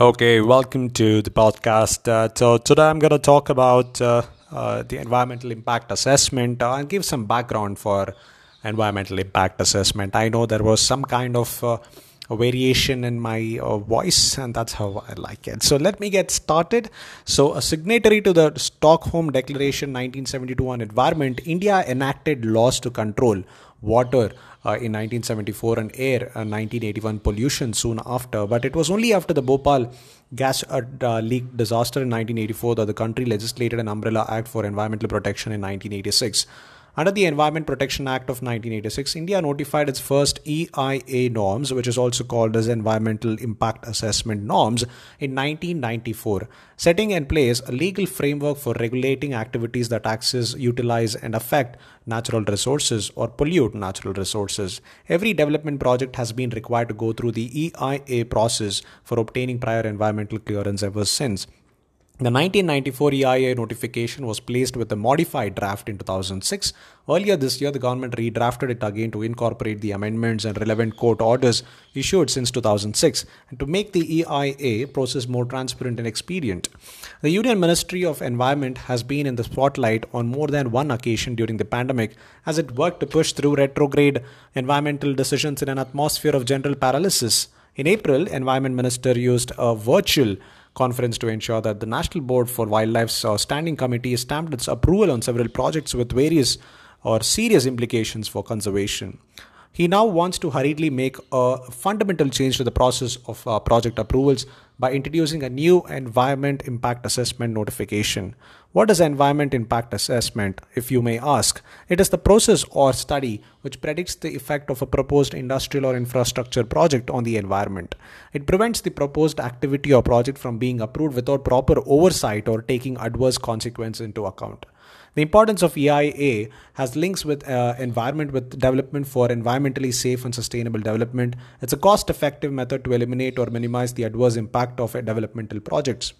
Okay, welcome to the podcast. Uh, so today I'm going to talk about uh, uh, the environmental impact assessment and give some background for environmental impact assessment. I know there was some kind of uh, variation in my uh, voice, and that's how I like it. So let me get started. So, a signatory to the Stockholm Declaration 1972 on environment, India enacted laws to control water uh, in 1974 and air uh, 1981 pollution soon after. But it was only after the Bhopal gas uh, uh leak disaster in 1984 that the country legislated an umbrella act for environmental protection in 1986. Under the Environment Protection Act of 1986, India notified its first EIA norms, which is also called as Environmental Impact Assessment Norms, in 1994, setting in place a legal framework for regulating activities that access, utilize, and affect natural resources or pollute natural resources. Every development project has been required to go through the EIA process for obtaining prior environmental clearance ever since. The 1994 EIA notification was placed with a modified draft in 2006. Earlier this year, the government redrafted it again to incorporate the amendments and relevant court orders issued since 2006 and to make the EIA process more transparent and expedient. The Union Ministry of Environment has been in the spotlight on more than one occasion during the pandemic as it worked to push through retrograde environmental decisions in an atmosphere of general paralysis. In April, Environment Minister used a virtual conference to ensure that the National Board for Wildlife's uh, Standing Committee stamped its approval on several projects with various or serious implications for conservation. He now wants to hurriedly make a fundamental change to the process of uh, project approvals by introducing a new environment impact assessment notification. What is environment impact assessment, if you may ask? It is the process or study which predicts the effect of a proposed industrial or infrastructure project on the environment. It prevents the proposed activity or project from being approved without proper oversight or taking adverse consequences into account. The importance of EIA has links with uh, environment with development for environmentally safe and sustainable development. It's a cost effective method to eliminate or minimize the adverse impact of developmental projects.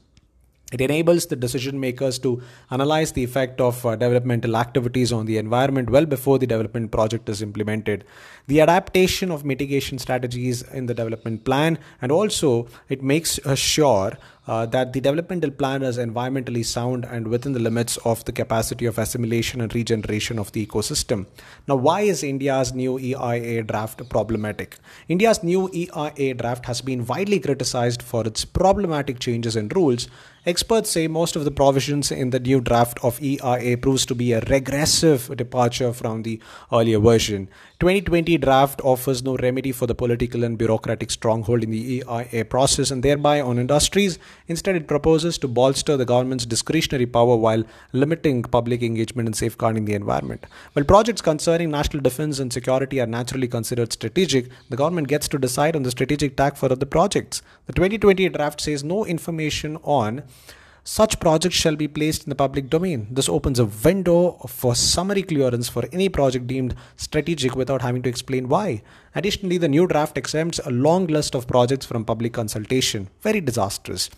It enables the decision makers to analyze the effect of uh, developmental activities on the environment well before the development project is implemented. The adaptation of mitigation strategies in the development plan, and also it makes sure uh, that the developmental plan is environmentally sound and within the limits of the capacity of assimilation and regeneration of the ecosystem. Now, why is India's new EIA draft problematic? India's new EIA draft has been widely criticized for its problematic changes in rules. Experts say most of the provisions in the new draft of EIA proves to be a regressive departure from the earlier version. 2020 draft offers no remedy for the political and bureaucratic stronghold in the EIA process and thereby on industries. Instead, it proposes to bolster the government's discretionary power while limiting public engagement and safeguarding the environment. While projects concerning national defense and security are naturally considered strategic, the government gets to decide on the strategic tack for other projects. The 2020 draft says no information on such projects shall be placed in the public domain. This opens a window for summary clearance for any project deemed strategic without having to explain why. Additionally, the new draft exempts a long list of projects from public consultation. Very disastrous.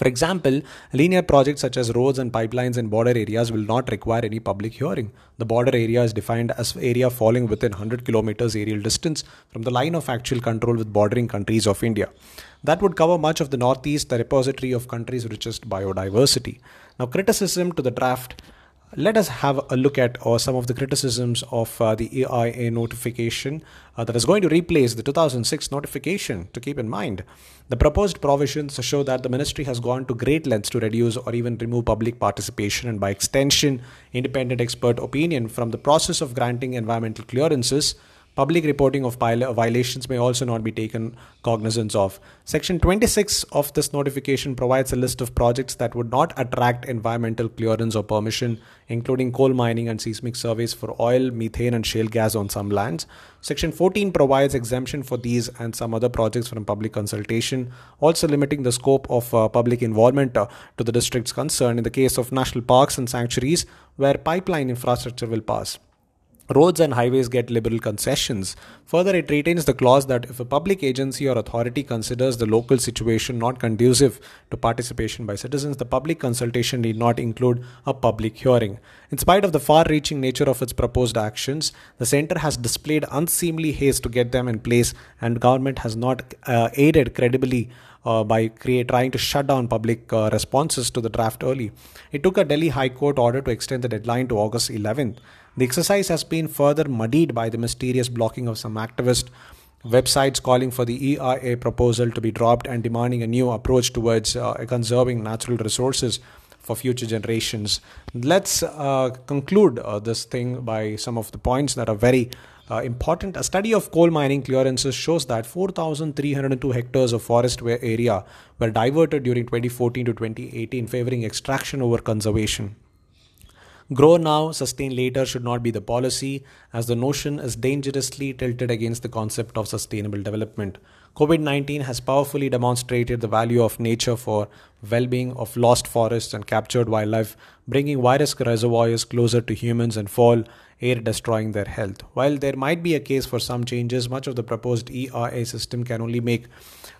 For example, linear projects such as roads and pipelines in border areas will not require any public hearing. The border area is defined as area falling within 100 kilometers aerial distance from the line of actual control with bordering countries of India. That would cover much of the northeast, the repository of countries' richest biodiversity. Now, criticism to the draft let us have a look at uh, some of the criticisms of uh, the EIA notification uh, that is going to replace the 2006 notification. To keep in mind, the proposed provisions show that the ministry has gone to great lengths to reduce or even remove public participation and, by extension, independent expert opinion from the process of granting environmental clearances Public reporting of violations may also not be taken cognizance of. Section 26 of this notification provides a list of projects that would not attract environmental clearance or permission, including coal mining and seismic surveys for oil, methane, and shale gas on some lands. Section 14 provides exemption for these and some other projects from public consultation, also limiting the scope of uh, public involvement uh, to the districts concerned in the case of national parks and sanctuaries where pipeline infrastructure will pass. Roads and highways get liberal concessions. Further, it retains the clause that if a public agency or authority considers the local situation not conducive to participation by citizens, the public consultation need not include a public hearing. In spite of the far reaching nature of its proposed actions, the centre has displayed unseemly haste to get them in place, and government has not uh, aided credibly uh, by create, trying to shut down public uh, responses to the draft early. It took a Delhi High Court order to extend the deadline to August 11th. The exercise has been further muddied by the mysterious blocking of some activist websites calling for the EIA proposal to be dropped and demanding a new approach towards uh, conserving natural resources for future generations. Let's uh, conclude uh, this thing by some of the points that are very uh, important. A study of coal mining clearances shows that 4,302 hectares of forest area were diverted during 2014 to 2018, favoring extraction over conservation. Grow now, sustain later should not be the policy, as the notion is dangerously tilted against the concept of sustainable development. COVID 19 has powerfully demonstrated the value of nature for well being of lost forests and captured wildlife, bringing virus reservoirs closer to humans and fall air destroying their health. While there might be a case for some changes, much of the proposed EIA system can only make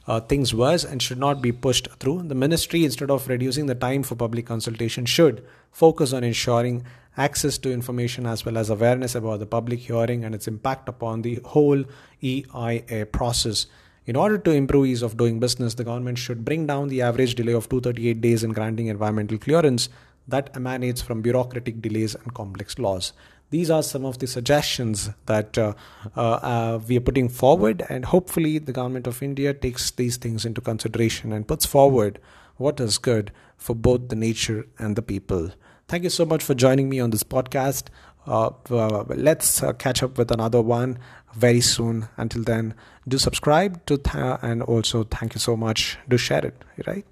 uh, things worse and should not be pushed through. The ministry, instead of reducing the time for public consultation, should focus on ensuring access to information as well as awareness about the public hearing and its impact upon the whole EIA process. In order to improve ease of doing business, the government should bring down the average delay of 238 days in granting environmental clearance that emanates from bureaucratic delays and complex laws. These are some of the suggestions that uh, uh, uh, we are putting forward, and hopefully, the government of India takes these things into consideration and puts forward what is good for both the nature and the people. Thank you so much for joining me on this podcast. Uh, uh, let's uh, catch up with another one very soon. Until then, do subscribe to th- and also thank you so much. Do share it, right?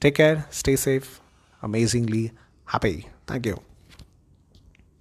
Take care, stay safe, amazingly happy. Thank you.